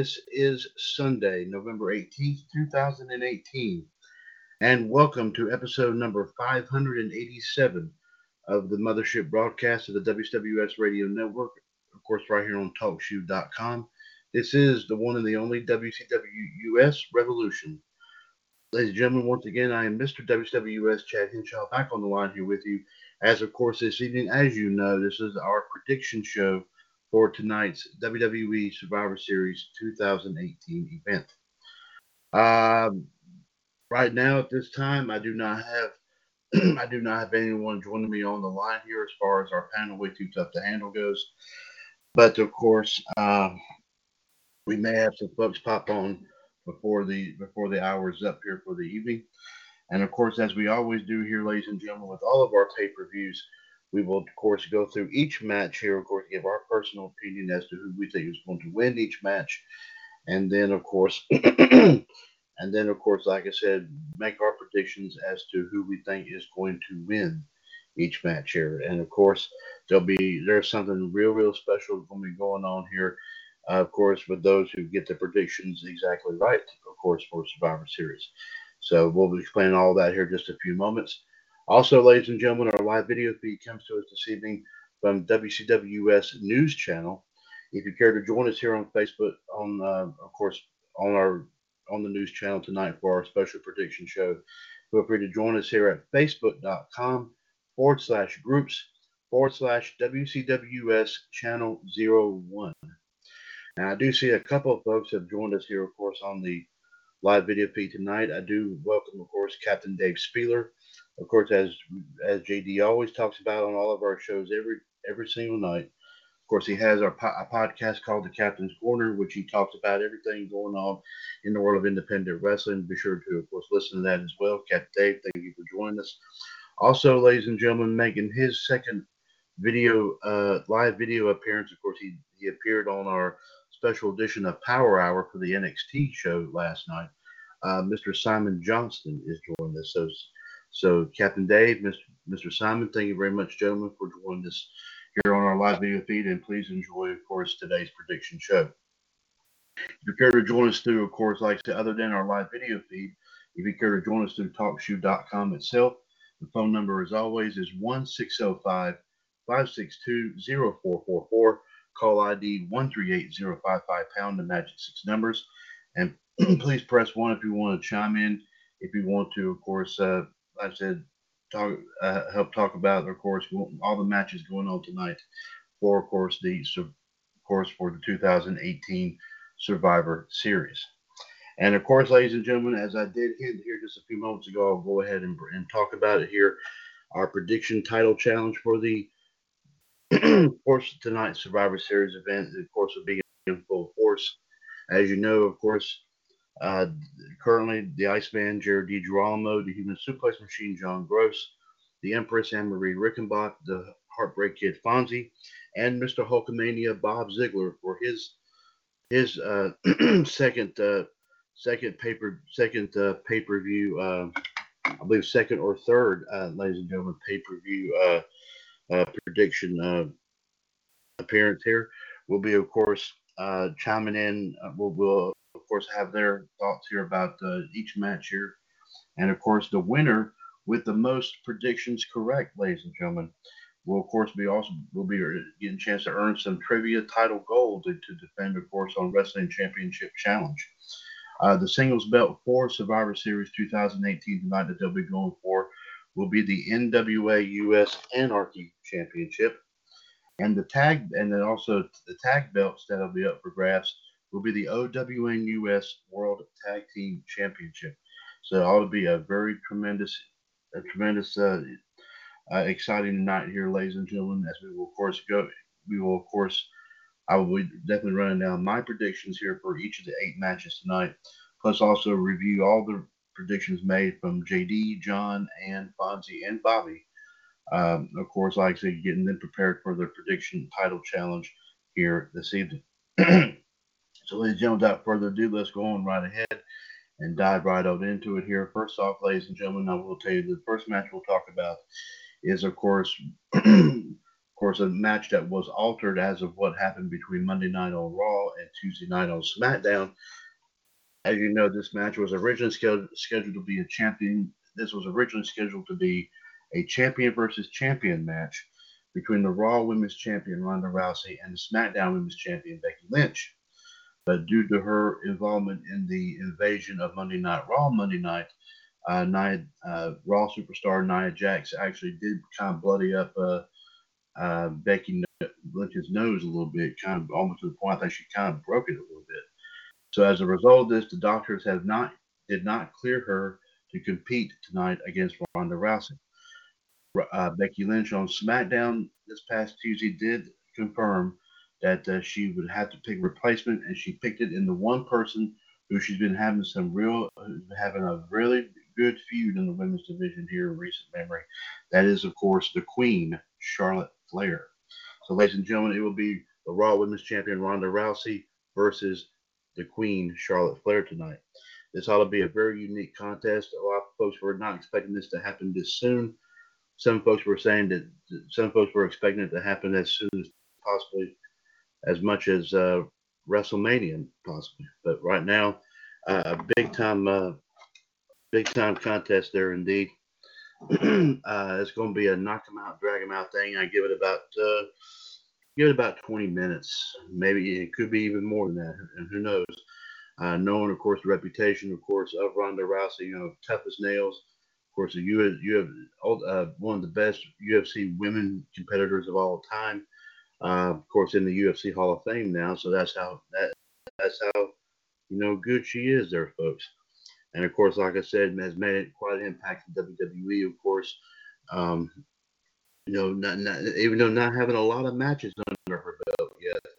This is Sunday, November 18th, 2018, and welcome to episode number 587 of the Mothership broadcast of the WWS Radio Network, of course, right here on TalkShoe.com. This is the one and the only WCW US Revolution. Ladies and gentlemen, once again, I am Mr. WWS Chad Henshaw back on the line here with you. As of course, this evening, as you know, this is our prediction show for tonight's WWE Survivor Series 2018 event. Um, right now, at this time, I do not have I do not have anyone joining me on the line here as far as our panel way too tough to handle goes. But of course, um, we may have some folks pop on before the before the hour is up here for the evening. And of course, as we always do here, ladies and gentlemen, with all of our pay per views, we will, of course, go through each match here, of course, give our personal opinion as to who we think is going to win each match. And then, of course, and then, of course, like I said, make our predictions as to who we think is going to win each match here. And of course, there'll be there's something real, real special going to be going on here. Uh, of course, with those who get the predictions exactly right, of course, for Survivor Series. So we'll be explaining all that here in just a few moments. Also, ladies and gentlemen, our live video feed comes to us this evening from WCWS News Channel. If you care to join us here on Facebook, on uh, of course on our on the news channel tonight for our special prediction show, feel free to join us here at facebook.com forward slash groups forward slash WCWS channel zero one. Now I do see a couple of folks have joined us here, of course, on the live video feed tonight. I do welcome, of course, Captain Dave Spieler of course, as as JD always talks about on all of our shows every every single night. Of course, he has our po- a podcast called The Captain's Corner, which he talks about everything going on in the world of independent wrestling. Be sure to, of course, listen to that as well. Captain Dave, thank you for joining us. Also, ladies and gentlemen, making his second video, uh, live video appearance. Of course, he, he appeared on our special edition of Power Hour for the NXT show last night. Uh, Mr. Simon Johnston is joining us. So so, Captain Dave, Mr. Mr. Simon, thank you very much, gentlemen, for joining us here on our live video feed. And please enjoy, of course, today's prediction show. If you care to join us through, of course, like I said, other than our live video feed, if you care to join us through TalkShoe.com itself, the phone number, as always, is 1605 562 0444. Call ID 138055 pound the magic six numbers. And please press one if you want to chime in. If you want to, of course, uh, I said, talk uh, help talk about, of course, all the matches going on tonight for, of course, the of course for the 2018 Survivor Series. And of course, ladies and gentlemen, as I did hint here just a few moments ago, I'll go ahead and, and talk about it here. Our prediction title challenge for the of course, tonight's Survivor Series event, of course, will be in full force. As you know, of course, uh, currently the Iceman, Jared DiGirolamo, the Human Suplex Machine, John Gross, the Empress, Anne Marie Rickenbach, the Heartbreak Kid, Fonzie, and Mr. Hulkamania, Bob Ziegler, for his his uh, second uh, second paper second uh, pay per view. Uh, I believe second or third, uh, ladies and gentlemen, pay per view uh, uh, prediction uh, appearance here will be, of course, uh, chiming in. Uh, we'll, we'll, course, have their thoughts here about uh, each match here. And, of course, the winner with the most predictions correct, ladies and gentlemen, will, of course, be also will be getting a chance to earn some trivia title gold to, to defend, of course, on Wrestling Championship Challenge. Uh, the singles belt for Survivor Series 2018 tonight that they'll be going for will be the NWA US Anarchy Championship. And the tag, and then also the tag belts that'll be up for grabs will be the OWN US World Tag Team Championship. So it ought to be a very tremendous, a tremendous, uh, uh, exciting night here, ladies and gentlemen. As we will, of course, go, we will, of course, I will be definitely running down my predictions here for each of the eight matches tonight, plus also review all the predictions made from JD, John, and Fonzie, and Bobby. Um, of course, like I said, getting them prepared for their prediction title challenge here this evening. so, ladies and gentlemen, without further ado, let's go on right ahead and dive right out into it here. First off, ladies and gentlemen, I will tell you the first match we'll talk about is, of course, of course, a match that was altered as of what happened between Monday night on Raw and Tuesday night on SmackDown. As you know, this match was originally scheduled, scheduled to be a champion. This was originally scheduled to be a champion versus champion match between the Raw Women's Champion Ronda Rousey and the SmackDown Women's Champion Becky Lynch. But due to her involvement in the invasion of Monday Night Raw Monday night, uh, Nia, uh, Raw superstar Nia Jax actually did kind of bloody up uh, uh, Becky Lynch's nose a little bit, kind of almost to the point think she kind of broke it a little bit. So as a result of this, the doctors have not did not clear her to compete tonight against Ronda Rousey. Uh, Becky Lynch on SmackDown this past Tuesday did confirm that uh, she would have to pick replacement, and she picked it in the one person who she's been having some real, having a really good feud in the women's division here in recent memory. That is, of course, the Queen, Charlotte Flair. So, ladies and gentlemen, it will be the Raw Women's Champion Ronda Rousey versus the Queen Charlotte Flair tonight. This ought to be a very unique contest. A lot of folks were not expecting this to happen this soon. Some folks were saying that some folks were expecting it to happen as soon as possibly as much as uh, WrestleMania possibly. But right now, uh, a big time, uh, big time contest there indeed. uh, it's going to be a knock them out, drag them out thing. I give it about uh, give it about 20 minutes. Maybe it could be even more than that, and who knows? Uh, knowing, of course, the reputation, of course, of Ronda Rousey, you know, tough as nails. Of course, you have, you have one of the best UFC women competitors of all time. Uh, of course, in the UFC Hall of Fame now, so that's how that that's how you know good she is, there, folks. And of course, like I said, has made quite an impact in WWE. Of course, um, you know, not, not, even though not having a lot of matches under her belt yet,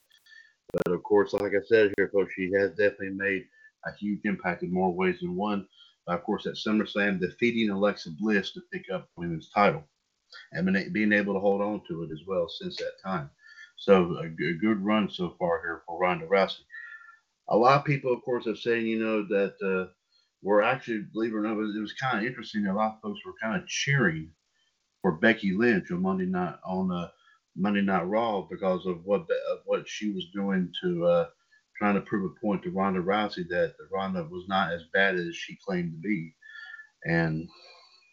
but of course, like I said here, folks, she has definitely made a huge impact in more ways than one. of course, at SummerSlam, defeating Alexa Bliss to pick up women's title and being able to hold on to it as well since that time. So a, a good run so far here for Ronda Rousey. A lot of people, of course, have said, you know, that uh, were actually, believe it or not, it was kind of interesting. A lot of folks were kind of cheering for Becky Lynch on Monday night on uh, Monday Night Raw because of what of what she was doing to uh, trying to prove a point to Ronda Rousey that Ronda was not as bad as she claimed to be, and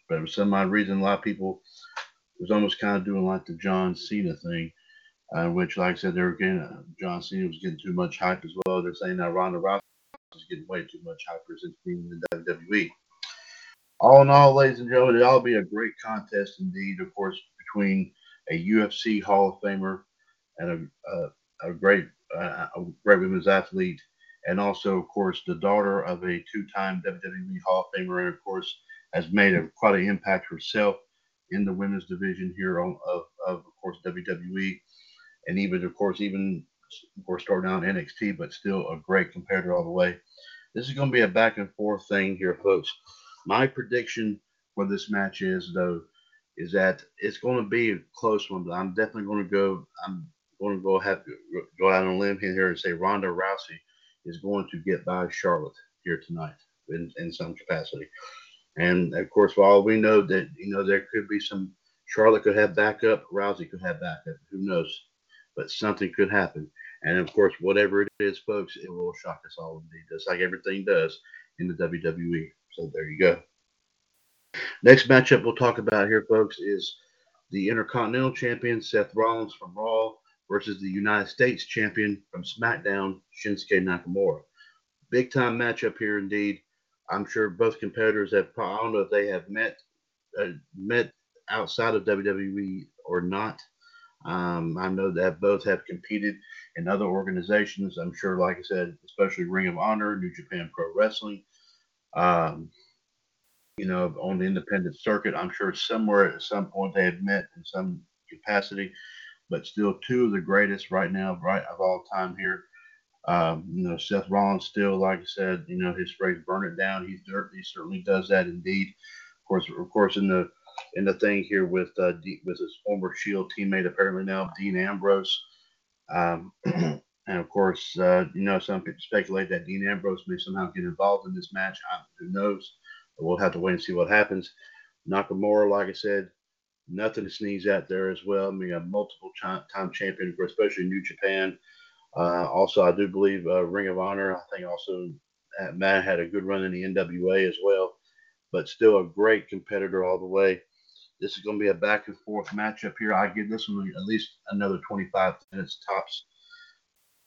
but for some odd reason, a lot of people was almost kind of doing like the John Cena thing, uh, which, like I said, they were getting uh, John Cena was getting too much hype as well. They're saying that Ronda Rousey is getting way too much hype since being in the WWE. All in all, ladies and gentlemen, it'll be a great contest indeed. Of course, between a UFC Hall of Famer and a, a, a great uh, a great women's athlete, and also, of course, the daughter of a two-time WWE Hall of Famer, and of course, has made a, quite an impact herself in the women's division here on, of, of, of course, WWE. And even, of course, even, of course, starting out NXT, but still a great competitor all the way. This is going to be a back and forth thing here, folks. My prediction for this match is, though, is that it's going to be a close one, but I'm definitely going to go. I'm going to go have go out on a limb here and say Ronda Rousey is going to get by Charlotte here tonight in, in some capacity. And of course, while we know, that you know there could be some Charlotte could have backup, Rousey could have backup. Who knows? But something could happen. And of course, whatever it is, folks, it will shock us all indeed, just like everything does in the WWE. So there you go. Next matchup we'll talk about here, folks, is the Intercontinental Champion Seth Rollins from Raw versus the United States Champion from SmackDown, Shinsuke Nakamura. Big time matchup here indeed. I'm sure both competitors have. I don't know if they have met uh, met outside of WWE or not. Um, I know that both have competed in other organizations. I'm sure, like I said, especially Ring of Honor, New Japan Pro Wrestling. Um, you know, on the independent circuit, I'm sure somewhere at some point they have met in some capacity. But still, two of the greatest right now, right of all time here. Um, you know, Seth Rollins still, like I said, you know, his phrase "burn it down." He's dirt. He certainly does that indeed. Of course, of course, in the in the thing here with uh, D, with his former Shield teammate, apparently now Dean Ambrose, um, and of course, uh, you know, some people speculate that Dean Ambrose may somehow get involved in this match. I, who knows? We'll have to wait and see what happens. Nakamura, like I said, nothing to sneeze at there as well. I mean, a multiple time champion, especially New Japan. Uh, also, I do believe uh, Ring of Honor. I think also uh, Matt had a good run in the NWA as well, but still a great competitor all the way. This is going to be a back and forth matchup here. I give this one at least another 25 minutes tops.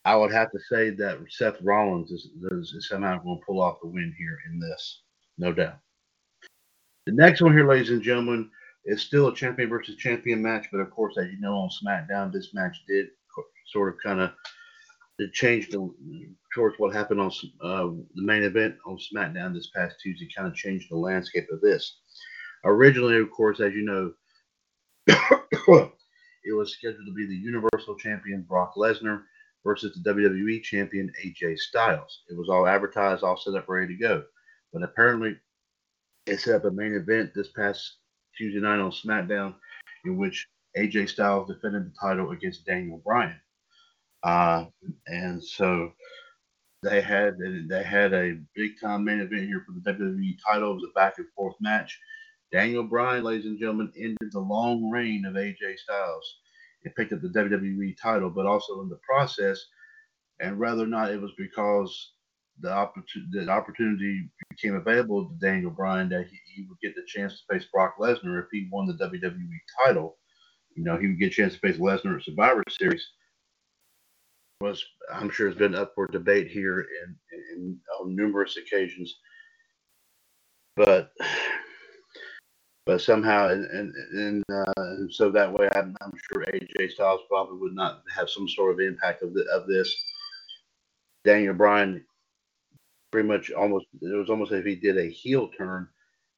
I would have to say that Seth Rollins is, is somehow going to pull off the win here in this, no doubt. The next one here, ladies and gentlemen, is still a champion versus champion match, but of course, as you know on SmackDown, this match did sort of kind of it changed the, towards what happened on uh, the main event on SmackDown this past Tuesday. Kind of changed the landscape of this. Originally, of course, as you know, it was scheduled to be the Universal Champion Brock Lesnar versus the WWE Champion AJ Styles. It was all advertised, all set up, ready to go. But apparently, it set up a main event this past Tuesday night on SmackDown, in which AJ Styles defended the title against Daniel Bryan. Uh, and so they had they had a big time main event here for the WWE title. It was a back and forth match. Daniel Bryan, ladies and gentlemen, ended the long reign of AJ Styles and picked up the WWE title, but also in the process, and whether or not it was because the, opportunity the opportunity became available to Daniel Bryan that he, he, would get the chance to face Brock Lesnar if he won the WWE title. You know, he would get a chance to face Lesnar at Survivor Series was I'm sure has been up for debate here in, in on numerous occasions. But but somehow and and, and, uh, so that way I'm, I'm, sure AJ Styles probably would not have some sort of impact of the, of this. Daniel Bryan pretty much almost it was almost as if he did a heel turn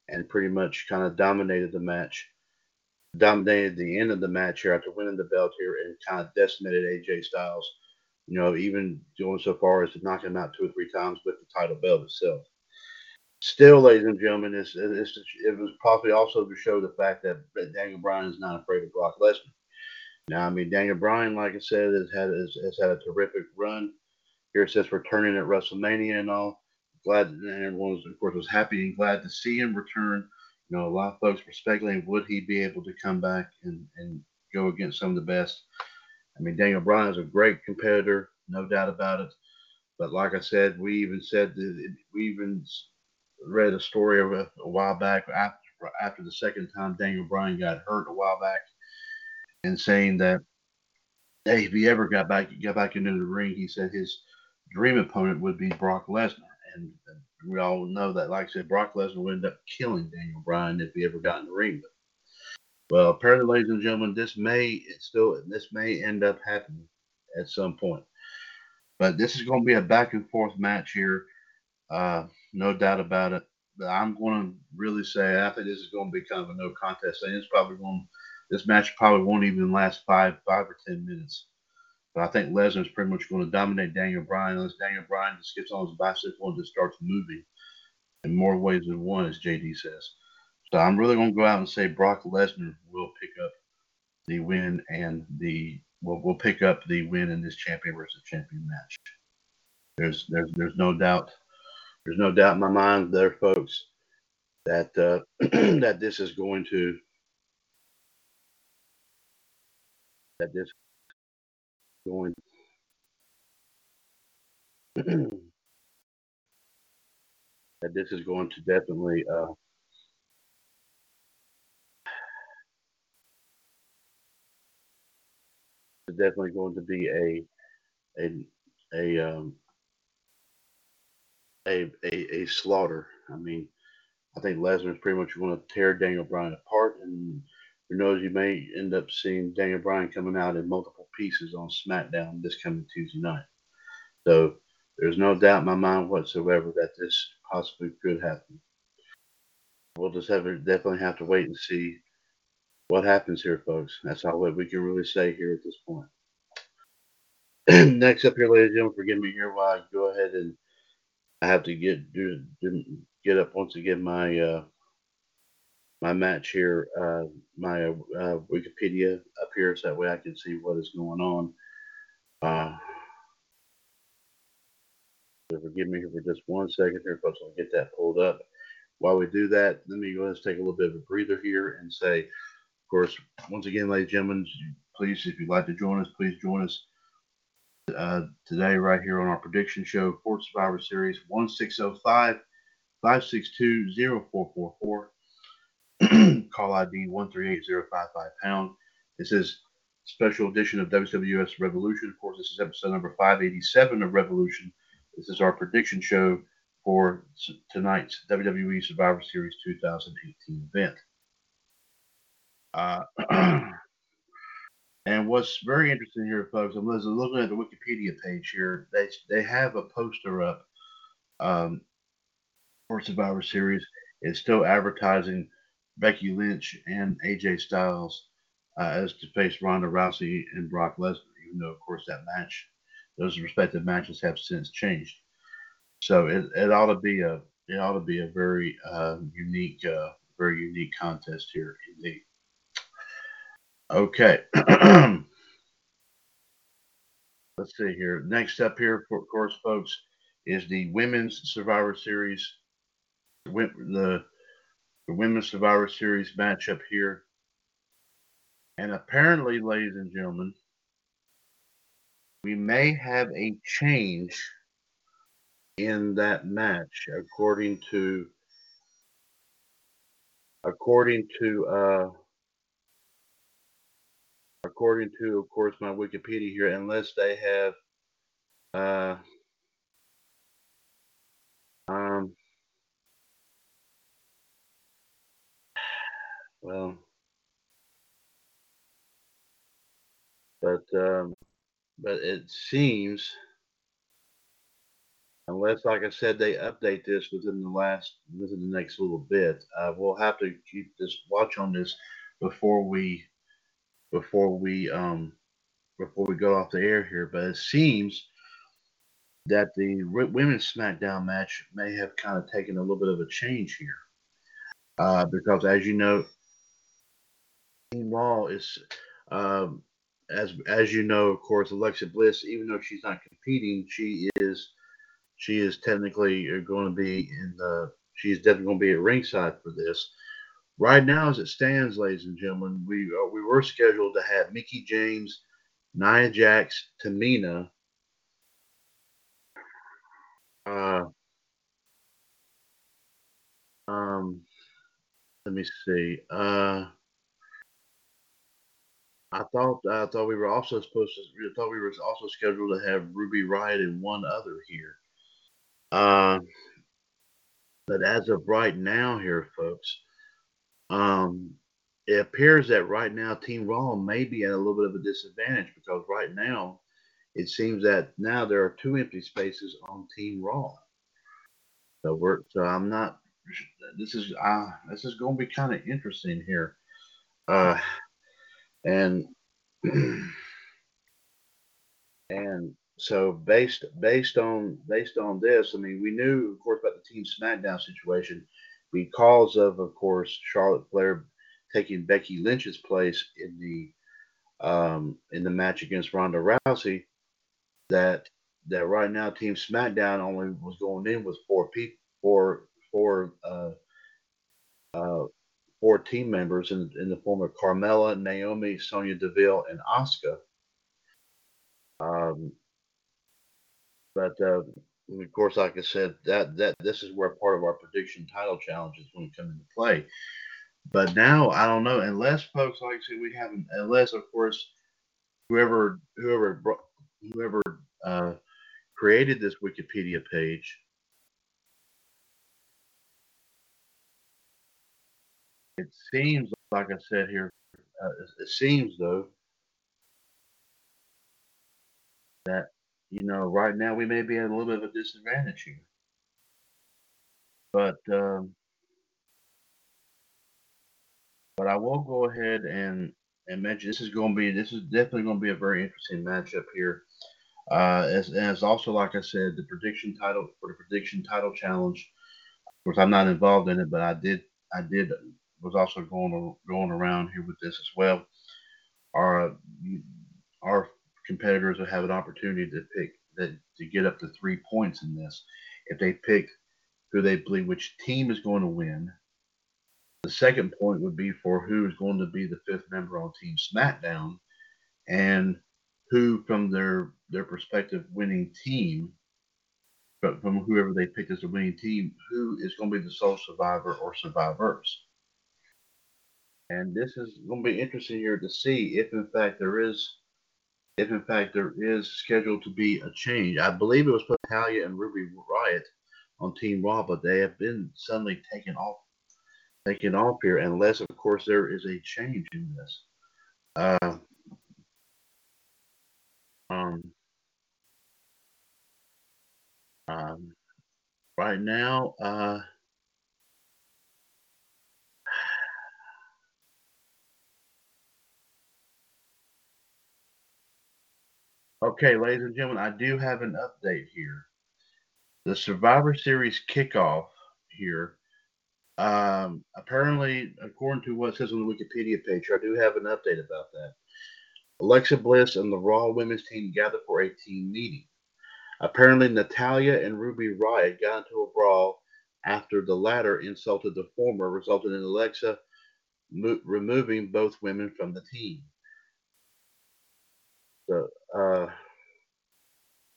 and pretty much kind of dominated the match, dominated the end of the match here after winning the belt here and kind of decimated AJ Styles you know, even going so far as to knock him out two or three times with the title belt itself. Still, ladies and gentlemen, it's, it's, it was possibly also to show the fact that, Daniel Bryan is not afraid of Brock Lesnar. Now, I mean, Daniel Bryan, like I said, has had has, has had a terrific run here since returning at WrestleMania and all. Glad and everyone was, of course, was happy and glad to see him return. You know, a lot of folks were speculating would he be able to come back and, and go against some of the best. I mean, Daniel Bryan is a great competitor, no doubt about it. But like I said, we even said that we even read a story of a, a while back after after the second time Daniel Bryan got hurt a while back, and saying that hey, if he ever got back got back into the ring, he said his dream opponent would be Brock Lesnar, and we all know that. Like I said, Brock Lesnar would end up killing Daniel Bryan if he ever got in the ring. Well, apparently, ladies and gentlemen, this may still this may end up happening at some point. But this is going to be a back and forth match here, uh, no doubt about it. but I'm going to really say I think this is going to be kind of a no contest thing. It's probably going. This match probably won't even last five, five or ten minutes. But I think Lesnar's pretty much going to dominate Daniel Bryan unless Daniel Bryan just gets on his bicycle and just starts moving in more ways than one, as JD says. So I'm really going to go out and say Brock Lesnar will pick up the win and the will will pick up the win in this champion versus champion match. There's there's there's no doubt there's no doubt in my mind there, folks, that uh, that this is going to that this going that this is going to definitely uh, definitely going to be a a a um, a, a, a slaughter. I mean, I think Lesnar is pretty much going to tear Daniel Bryan apart, and who knows, you may end up seeing Daniel Bryan coming out in multiple pieces on SmackDown this coming Tuesday night. So there's no doubt in my mind whatsoever that this possibly could happen. We'll just have to definitely have to wait and see what happens here, folks. That's all that we can really say here at this point. Next up here, ladies and gentlemen, forgive me here while I go ahead and I have to get do, get up once again my uh, my match here, uh, my uh, Wikipedia up here, so that way I can see what is going on. Uh, so forgive me for just one second here, folks. I'll get that pulled up. While we do that, let me go ahead and take a little bit of a breather here and say, of course, once again, ladies and gentlemen, please, if you'd like to join us, please join us uh, today right here on our prediction show for Survivor Series 1605 562 0444. Call ID 138055 pound. This is special edition of WWS Revolution. Of course, this is episode number 587 of Revolution. This is our prediction show for tonight's WWE Survivor Series 2018 event. Uh, And what's very interesting here, folks, I'm looking at the Wikipedia page here. They they have a poster up um, for Survivor Series. It's still advertising Becky Lynch and AJ Styles uh, as to face Ronda Rousey and Brock Lesnar, even though, of course, that match, those respective matches have since changed. So it, it ought to be a it ought to be a very uh, unique, uh, very unique contest here indeed. Okay. Let's see here. Next up here, of course, folks, is the Women's Survivor Series. The, the Women's Survivor Series matchup here. And apparently, ladies and gentlemen, we may have a change in that match according to according to uh according to, of course, my Wikipedia here, unless they have, uh, um, well, but um, but it seems, unless, like I said, they update this within the last within the next little bit, uh, we'll have to keep this watch on this before we before we um before we go off the air here, but it seems that the women's SmackDown match may have kind of taken a little bit of a change here, uh, because as you know, Team Raw is, um, as as you know, of course, Alexa Bliss, even though she's not competing, she is she is technically going to be in the she's definitely going to be at ringside for this. Right now, as it stands, ladies and gentlemen, we uh, we were scheduled to have Mickie James, Nia Jax, Tamina, uh, um, let me see. Uh, I thought I thought we were also supposed to. I thought we were also scheduled to have Ruby Riott and one other here. Uh, but as of right now, here, folks, um, it appears that right now Team Raw may be at a little bit of a disadvantage because right now it seems that now there are two empty spaces on Team Raw. So we're so I'm not this is uh, this is going to be kind of interesting here, uh, and and so based based on based on this, I mean, we knew, of course, about the Team SmackDown situation because of, of course, Charlotte Flair taking Becky Lynch's place in the um, in the match against Ronda Rousey. That that right now Team SmackDown only was going in with four people, four four uh, uh, four team members in, in the form of Carmella, Naomi, Sonya Deville, and Asuka. Um, but uh, of course, like I said, that that this is where part of our prediction title challenge is going to come into play. But now I don't know unless folks like I said we haven't unless of course whoever whoever whoever uh, created this Wikipedia page. It seems like I said here. Uh, it seems though that you know right now we may be at a little bit of a disadvantage here, but. Um, but I will go ahead and and mention this is going to be this is definitely going to be a very interesting matchup here. Uh, as, it's also like I said, the prediction title for the prediction title challenge. Of course, I'm not involved in it, but I did I did was also going going around here with this as well. Our competitors will have an opportunity to pick that to get up to three points in this if they pick who they believe which team is going to win the second point would be for who is going to be the fifth member on Team SmackDown, and who from their their prospective winning team, but from whoever they picked as a winning team, who is going to be the sole survivor or survivors. And this is going to be interesting here to see if in fact there is if in fact there is scheduled to be a change. I believe it was Talia and Ruby Riott on Team Raw, but they have been suddenly taken off taken off here, unless, of course, there is a change in this. Uh, um, um, right now, uh, okay, ladies and gentlemen, I do have an update here. The Survivor Series kickoff here um, apparently, according to what says on the Wikipedia page, I do have an update about that. Alexa Bliss and the Raw women's team gathered for a team meeting. Apparently, Natalya and Ruby Riott got into a brawl after the latter insulted the former, resulting in Alexa mo- removing both women from the team. Uh,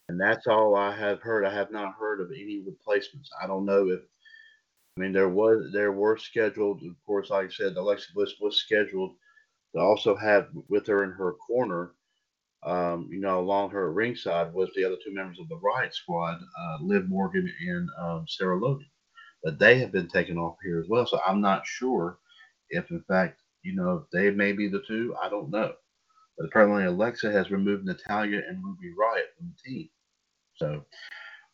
and that's all I have heard. I have not heard of any replacements. I don't know if I mean, there was there were scheduled, of course, like I said, Alexa Bliss was scheduled to also have with her in her corner, um, you know, along her ringside was the other two members of the Riot Squad, uh, Liv Morgan and um, Sarah Logan, but they have been taken off here as well. So I'm not sure if, in fact, you know, they may be the two. I don't know, but apparently Alexa has removed Natalya and Ruby Riott from the team. So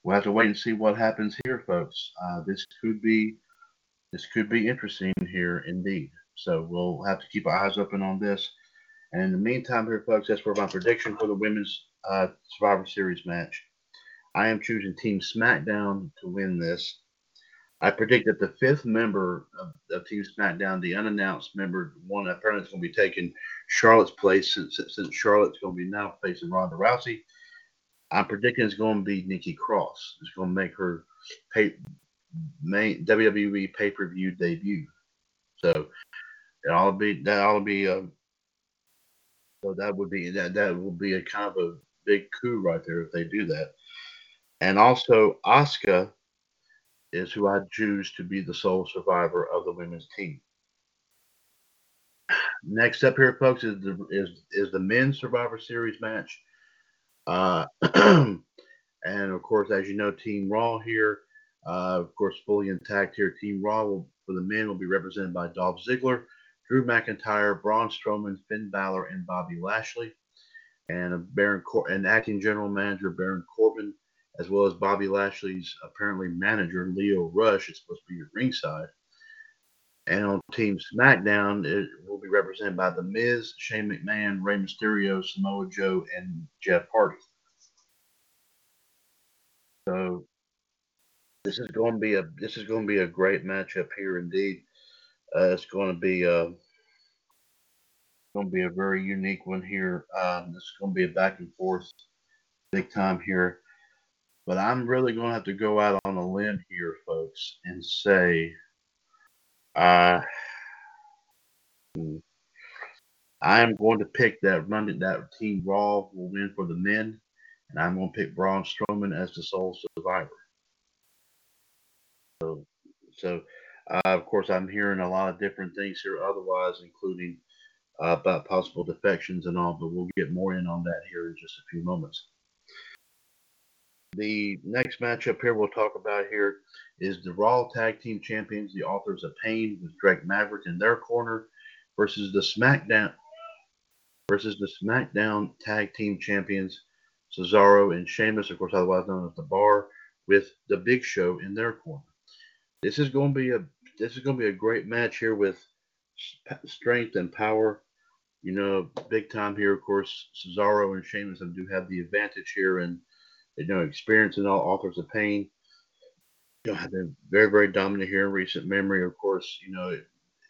we'll have to wait and see what happens here, folks. Uh, this could be this could be interesting here indeed. So we'll have to keep our eyes open on this. And in the meantime, here, folks, that's for my prediction for the women's uh, Survivor Series match. I am choosing Team SmackDown to win this. I predict that the fifth member of, of Team SmackDown, the unannounced member, one apparently is going to be taking Charlotte's place since, since Charlotte's going to be now facing Ronda Rousey. I'm predicting it's going to be Nikki Cross. It's going to make her pay, main WWE pay per view debut. So it'll be that ought to be a so that would be that that will be a kind of a big coup right there if they do that. And also Asuka is who I choose to be the sole survivor of the women's team. Next up here, folks, is the is is the men's Survivor Series match. Uh, and of course, as you know, Team Raw here, uh, of course, fully intact here. Team Raw will, for the men will be represented by Dolph Ziggler, Drew McIntyre, Braun Strowman, Finn Balor, and Bobby Lashley. And Baron Cor- and acting general manager Baron Corbin as well as Bobby Lashley's apparently manager Lio Rush is supposed to be at ringside. And on Team SmackDown, it will be represented by The Miz, Shane McMahon, Rey Mysterio, Samoa Joe, and Jeff Hardy. So this is going to be a this is going to be a great matchup here indeed. Uh, it's going to be a uh, going to be a very unique one here. Um, this is going to be a back and forth, big time here. But I'm really going to have to go out on a limb here, folks, and say, uh, I am going to pick that run that Team Raw will win for the men, and I'm going to pick Braun Strowman as the sole survivor. So, so uh, of course, I'm hearing a lot of different things here, otherwise, including uh, about possible defections and all, but we'll get more in on that here in just a few moments. The next matchup here we'll talk about here is the Raw Tag Team Champions, the Authors of Pain, with Drake Maverick in their corner, versus the SmackDown versus the SmackDown Tag Team Champions, Cesaro and Sheamus, of course, otherwise known as the Bar, with the Big Show in their corner. This is going to be a this is going to be a great match here with strength and power. You know, big time here, of course, Cesaro and Sheamus do have the advantage here and you know, experience in all authors of pain. You know, have been very, very dominant here in recent memory. Of course, you know,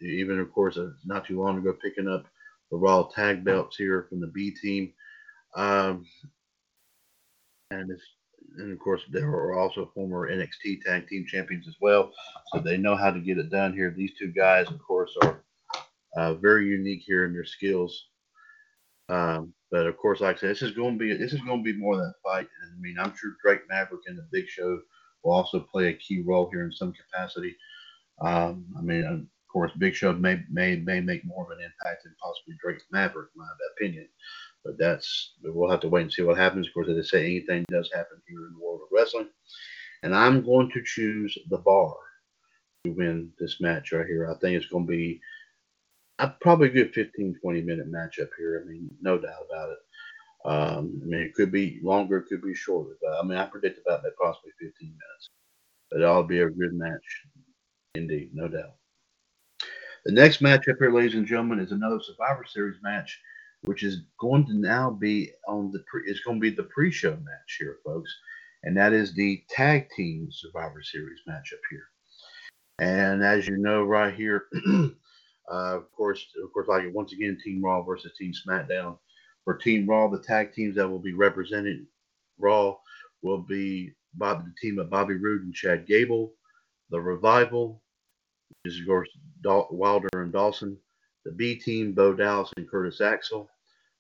even of course, uh, not too long ago, picking up the Raw tag belts here from the B team. Um, and and of course, they are also former NXT tag team champions as well. So they know how to get it done here. These two guys, of course, are uh, very unique here in their skills. Um, but of course, like I said, this is going to be this is going to be more than a fight. And I mean, I'm sure Drake Maverick and the Big Show will also play a key role here in some capacity. Um, I mean, of course, Big Show may may may make more of an impact than possibly Drake Maverick, in my opinion. But that's we'll have to wait and see what happens. Of course, as they say, anything does happen here in the world of wrestling. And I'm going to choose the bar to win this match right here. I think it's going to be a probably good 15, 20 minute matchup here. I mean, no doubt about it. Um, I mean, it could be longer, it could be shorter, but I mean, I predict about that possibly 15 minutes. But it'll be a good match, indeed, no doubt. The next matchup here, ladies and gentlemen, is another Survivor Series match, which is going to now be on the pre. It's going to be the pre-show match here, folks, and that is the tag team Survivor Series matchup here. And as you know, right here. Uh, of course, of course, like once again, Team Raw versus Team SmackDown. For Team Raw, the tag teams that will be represented Raw will be Bob, the team of Bobby Roode and Chad Gable, the Revival, is of course Wilder and Dawson, the B team, Bo Dallas and Curtis Axel,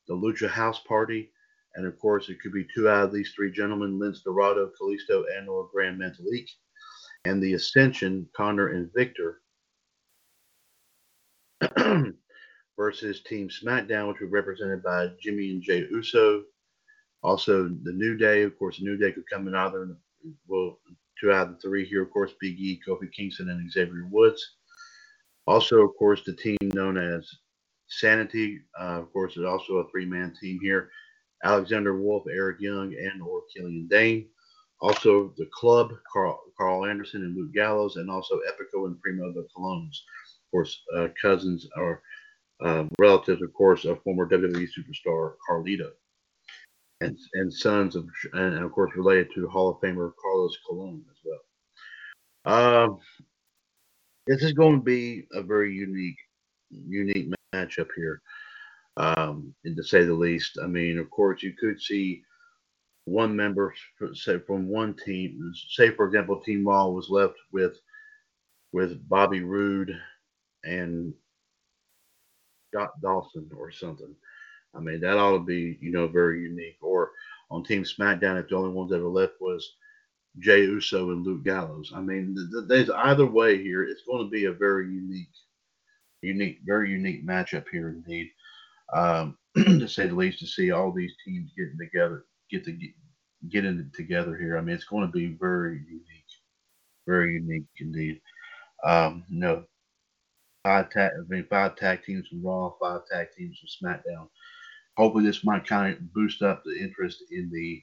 the Lucha House Party, and of course it could be two out of these three gentlemen, Lince Dorado, Kalisto, and or Grand Metalik, and the Ascension, Connor and Victor versus Team SmackDown, which was represented by Jimmy and Jey Uso. Also, the New Day, of course, the New Day could come in either, well, two out of the three here, of course, Big E, Kofi Kingston, and Xavier Woods. Also, of course, the team known as Sanity, uh, of course, is also a three-man team here. Alexander Wolfe, Eric Young, and or Killian Dane. Also, the club, Carl, Karl Anderson and Luke Gallows, and also Epico and Primo the Colóns course, uh, cousins or uh, relatives, of course, of former WWE superstar Carlito, and and sons of, and, of course, related to Hall of Famer Carlos Colon as well. Um, this is going to be a very unique, unique matchup here, um, to say the least. I mean, of course, you could see one member, say from one team, say for example, Team Raw was left with with Bobby Roode and Scott Dawson or something. I mean, that ought to be, you know, very unique. Or on Team SmackDown, if the only ones that were left was Jey Uso and Luke Gallows. I mean, there's either way here. It's going to be a very unique, unique, very unique matchup here indeed, um, to say the least. To see all these teams getting together, get to get, get in together here. I mean, it's going to be very unique, very unique indeed. Um, you know, five tag, I mean, five tag teams from Raw, five tag teams from SmackDown. Hopefully, this might kind of boost up the interest in the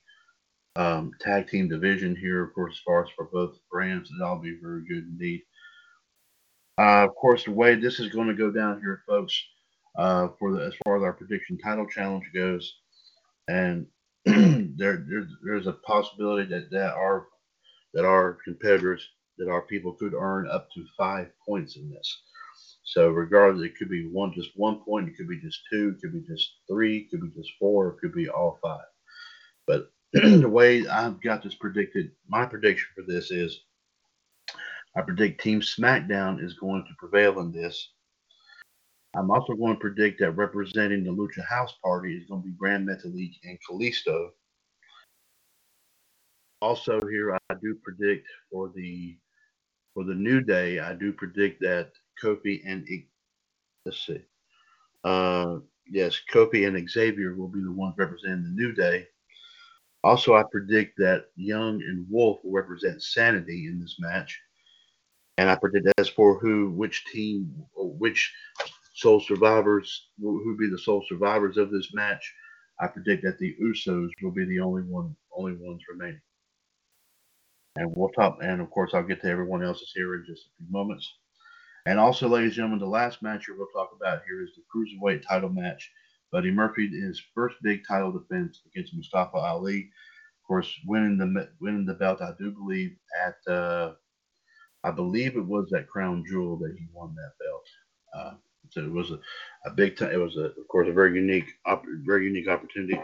um, tag team division here, of course, as far as for both brands, that'll be very good indeed. Uh, of course, the way this is going to go down here, folks, uh, for the as far as our prediction title challenge goes, and there there's, there's a possibility that that our that our competitors that our people could earn up to five points in this. So regardless, it could be one just one point, it could be just two, it could be just three, it could be just four, it could be all five. But the way I've got this predicted, my prediction for this is I predict Team SmackDown is going to prevail in this. I'm also going to predict that representing the Lucha House Party is going to be Gran Metalik and Kalisto. Also, here I do predict for the for the New Day, I do predict that Kofi and let's see, uh, yes, Kofi and Xavier will be the ones representing the New Day. Also, I predict that Young and Wolfe will represent Sanity in this match. And I predict as for who, which team, which sole survivors, who will be the sole survivors of this match, I predict that the Usos will be the only one, only ones remaining. And we'll talk, and of course, I'll get to everyone else's here in just a few moments. And also, ladies and gentlemen, the last match we'll talk about here is the cruiserweight title match Buddy Murphy his first big title defense against Mustafa Ali. Of course, winning the winning the belt, I do believe at uh, I believe it was that crown jewel that he won that belt. Uh, so it was a, a big time. It was a, of course a very unique, very unique opportunity.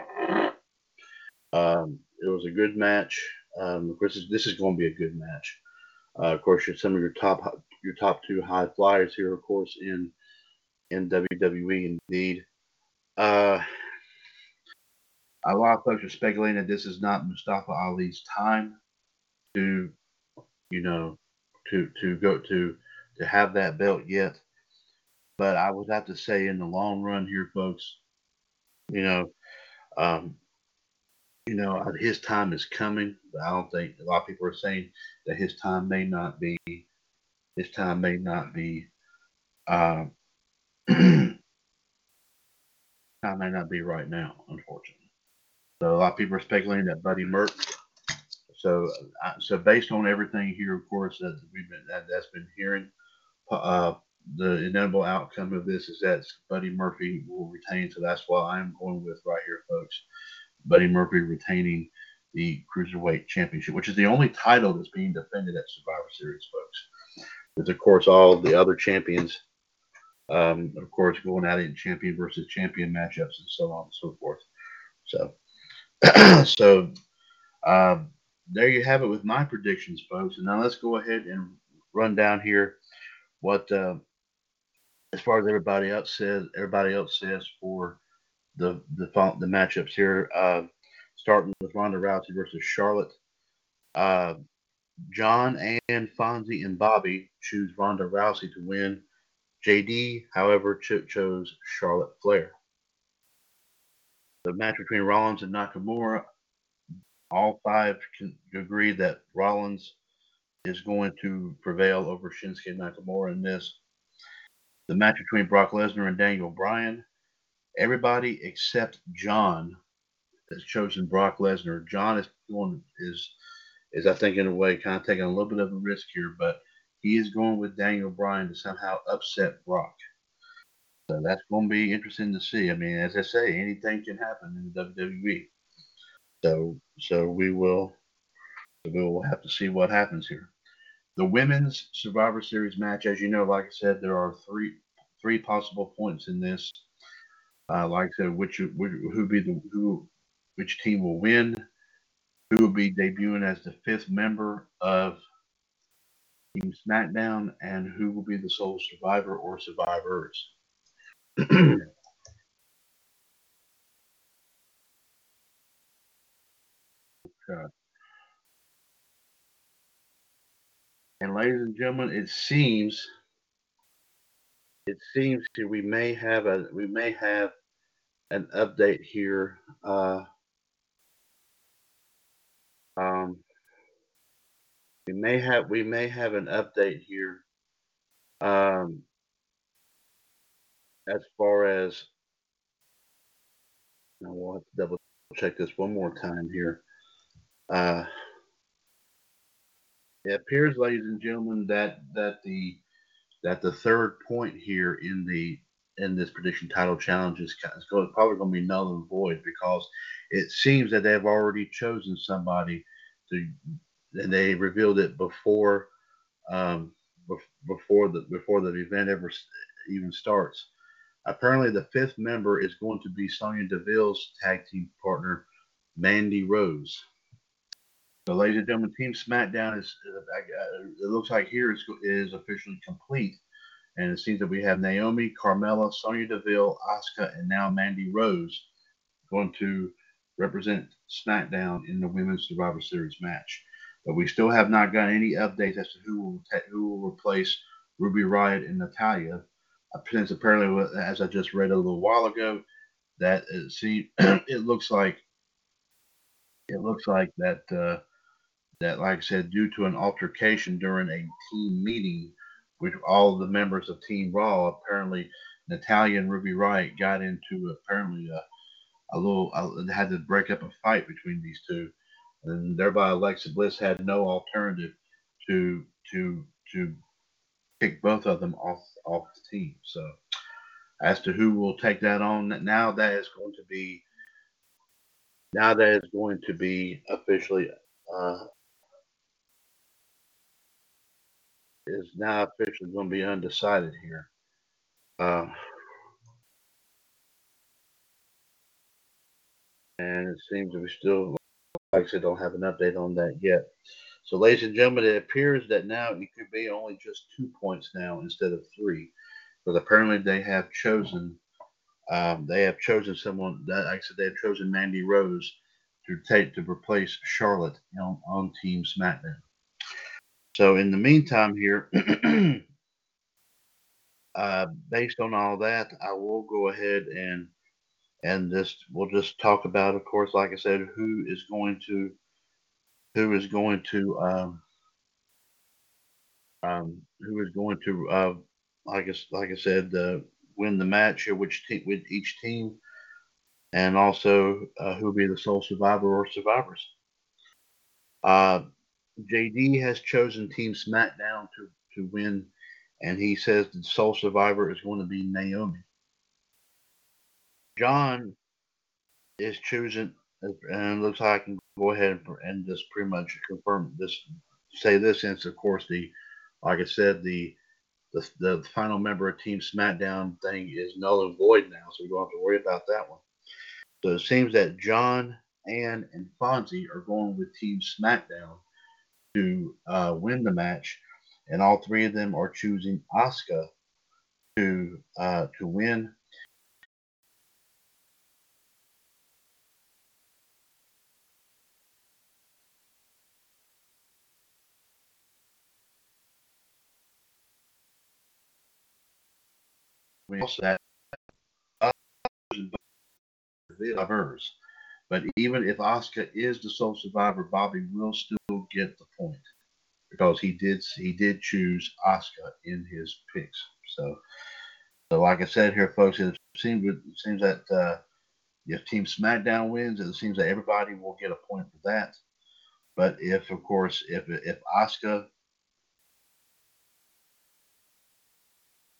Um, it was a good match. Um, of course, this is going to be a good match. Uh, of course, some of your top your top two high flyers here, of course, in in WWE. Indeed, uh, a lot of folks are speculating that this is not Mustafa Ali's time to, you know, to to go to to have that belt yet. But I would have to say, in the long run here, folks, you know, um, you know, his time is coming. But I don't think a lot of people are saying that his time may not be. His time may not be. Uh, time may not be right now, unfortunately. So a lot of people are speculating that Buddy Murphy. So, uh, so based on everything here, of course, that we've been that, that's been hearing, uh, the inevitable outcome of this is that Buddy Murphy will retain. So that's why I'm going with right here, folks. Buddy Murphy retaining the cruiserweight championship, which is the only title that's being defended at Survivor Series, folks. There's, of course all the other champions um, of course, going at it in champion versus champion matchups and so on and so forth. So, so uh, there you have it with my predictions, folks. And now let's go ahead and run down here what, uh, as far as everybody else says, everybody else says for the the the matchups here. Uh, starting with Ronda Rousey versus Charlotte. Uh, John and Fonzie and Bobby choose Ronda Rousey to win JD, however, cho- chose Charlotte Flair. The match between Rollins and Nakamura, all five can agree that Rollins is going to prevail over Shinsuke Nakamura in this. The match between Brock Lesnar and Daniel Bryan, everybody except John has chosen Brock Lesnar. John is going is is I think in a way kind of taking a little bit of a risk here, but he is going with Daniel Bryan to somehow upset Brock. So that's going to be interesting to see. I mean, as I say, anything can happen in WWE. So, so we will, we will have to see what happens here. The women's Survivor Series match, as you know, like I said, there are three three possible points in this. Uh, like I said, which, who be the who which team will win, who will be debuting as the fifth member of Team SmackDown? And who will be the sole survivor or survivors. And ladies and gentlemen, it seems it seems we may have a we may have an update here. Uh, um, we may have we may have an update here um, as far as I will have to double check this one more time here. Uh, it appears, ladies and gentlemen, that that the that the third point here in the in this prediction title challenge is, is probably going to be null and void because it seems that they've already chosen somebody to, and they revealed it before um, before the before the event ever even starts. Apparently, the fifth member is going to be Sonya Deville's tag team partner, Mandy Rose. So, ladies and gentlemen, Team SmackDown is, it looks like here is, is officially complete. And it seems that we have Naomi, Carmella, Sonya Deville, Asuka, and now Mandy Rose going to represent SmackDown in the Women's Survivor Series match. But we still have not got any updates as to who will who will replace Ruby Riott and Natalya. Since apparently, as I just read a little while ago, that it, see, it looks like it looks like that uh, that, like I said, due to an altercation during a team meeting with all the members of Team Raw, apparently Natalya and Ruby Riott got into apparently a, a little, a, had to break up a fight between these two, and thereby Alexa Bliss had no alternative to to to kick both of them off off the team. So, as to who will take that on, now that is going to be now that is going to be officially uh, is now officially going to be undecided here. Uh, and it seems that we still, like I said, don't have an update on that yet. So, ladies and gentlemen, it appears that now it could be only just two points now instead of three, but apparently they have chosen, um, they have chosen someone that, like I said, they have chosen Mandy Rose to take to replace Charlotte on, on Team SmackDown. So in the meantime, here, uh, based on all that, I will go ahead and and just we'll just talk about, of course, like I said, who is going to who is going to um, um, who is going to uh, like I, like I said uh, win the match here, which te- with each team, and also uh, who will be the sole survivor or survivors. JD has chosen Team SmackDown to, to win, and he says the sole survivor is going to be Naomi. John is choosing, and looks like I can go ahead and just pretty much confirm this, say this, since of course the, like I said, the the, the final member of Team SmackDown thing is null and void now, so we don't have to worry about that one. So it seems that John, Ann, and Fonzie are going with Team SmackDown to uh, win the match, and all three of them are choosing Asuka to uh, to win. We also have that hers. But even if Asuka is the sole survivor, Bobby will still get the point because he did he did choose Asuka in his picks. So, so like I said here, folks, it seems it seems that uh, if Team SmackDown wins, it seems that everybody will get a point for that. But if, of course, if if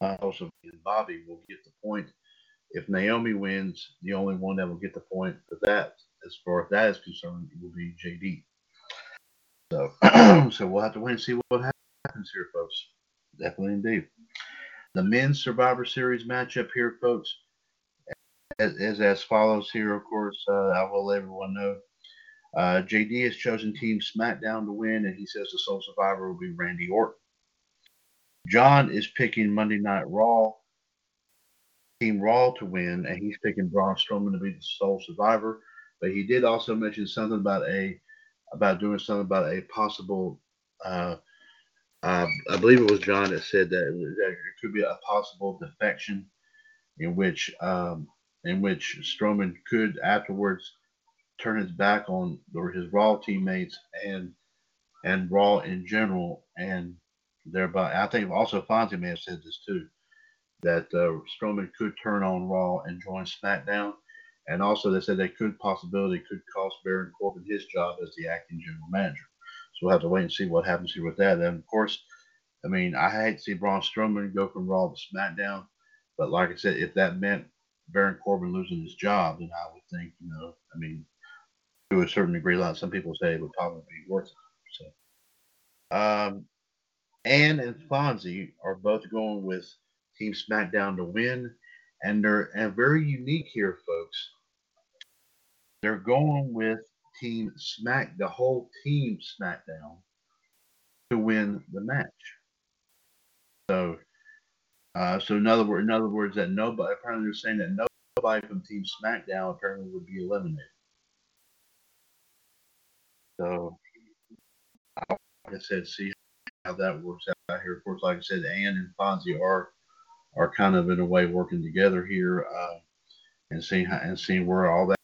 uh, also Bobby will get the point if Naomi wins, the only one that will get the point for that, as far as that is concerned, will be JD. So, so we'll have to wait and see what happens here, folks. Definitely indeed. The men's Survivor Series matchup here, folks, is, is as follows here. Of course, uh, I will let everyone know. Uh, JD has chosen Team SmackDown to win, and he says the sole survivor will be Randy Orton. John is picking Monday Night Raw Team Raw to win, and he's picking Braun Strowman to be the sole survivor. But he did also mention something about a about doing something about a possible. Uh, uh, I believe it was John that said that, it could be a possible defection, in which um, in which Strowman could afterwards turn his back on or his Raw teammates and and Raw in general, and thereby I think also Fonzie may have said this too that uh, Strowman could turn on Raw and join SmackDown, And also, they said they could possibility could cost Baron Corbin his job as the acting general manager. So we'll have to wait and see what happens here with that. And of course, I mean, I hate to see Braun Strowman go from Raw to SmackDown, but like I said, if that meant Baron Corbin losing his job, then I would think, you know, I mean, to a certain degree, like some people say, it would probably be worth it. So, um, Ann and Fonzie are both going with Team SmackDown to win, and they're and very unique here, folks. They're going with Team Smack, the whole Team SmackDown, to win the match. So, uh, so in other words, in other words, that nobody apparently they're saying that nobody from Team SmackDown apparently would be eliminated. So, like I said, see how that works out here. Of course, like I said, Ann and Fonzie are are kind of in a way working together here, uh, and seeing how, and seeing where all that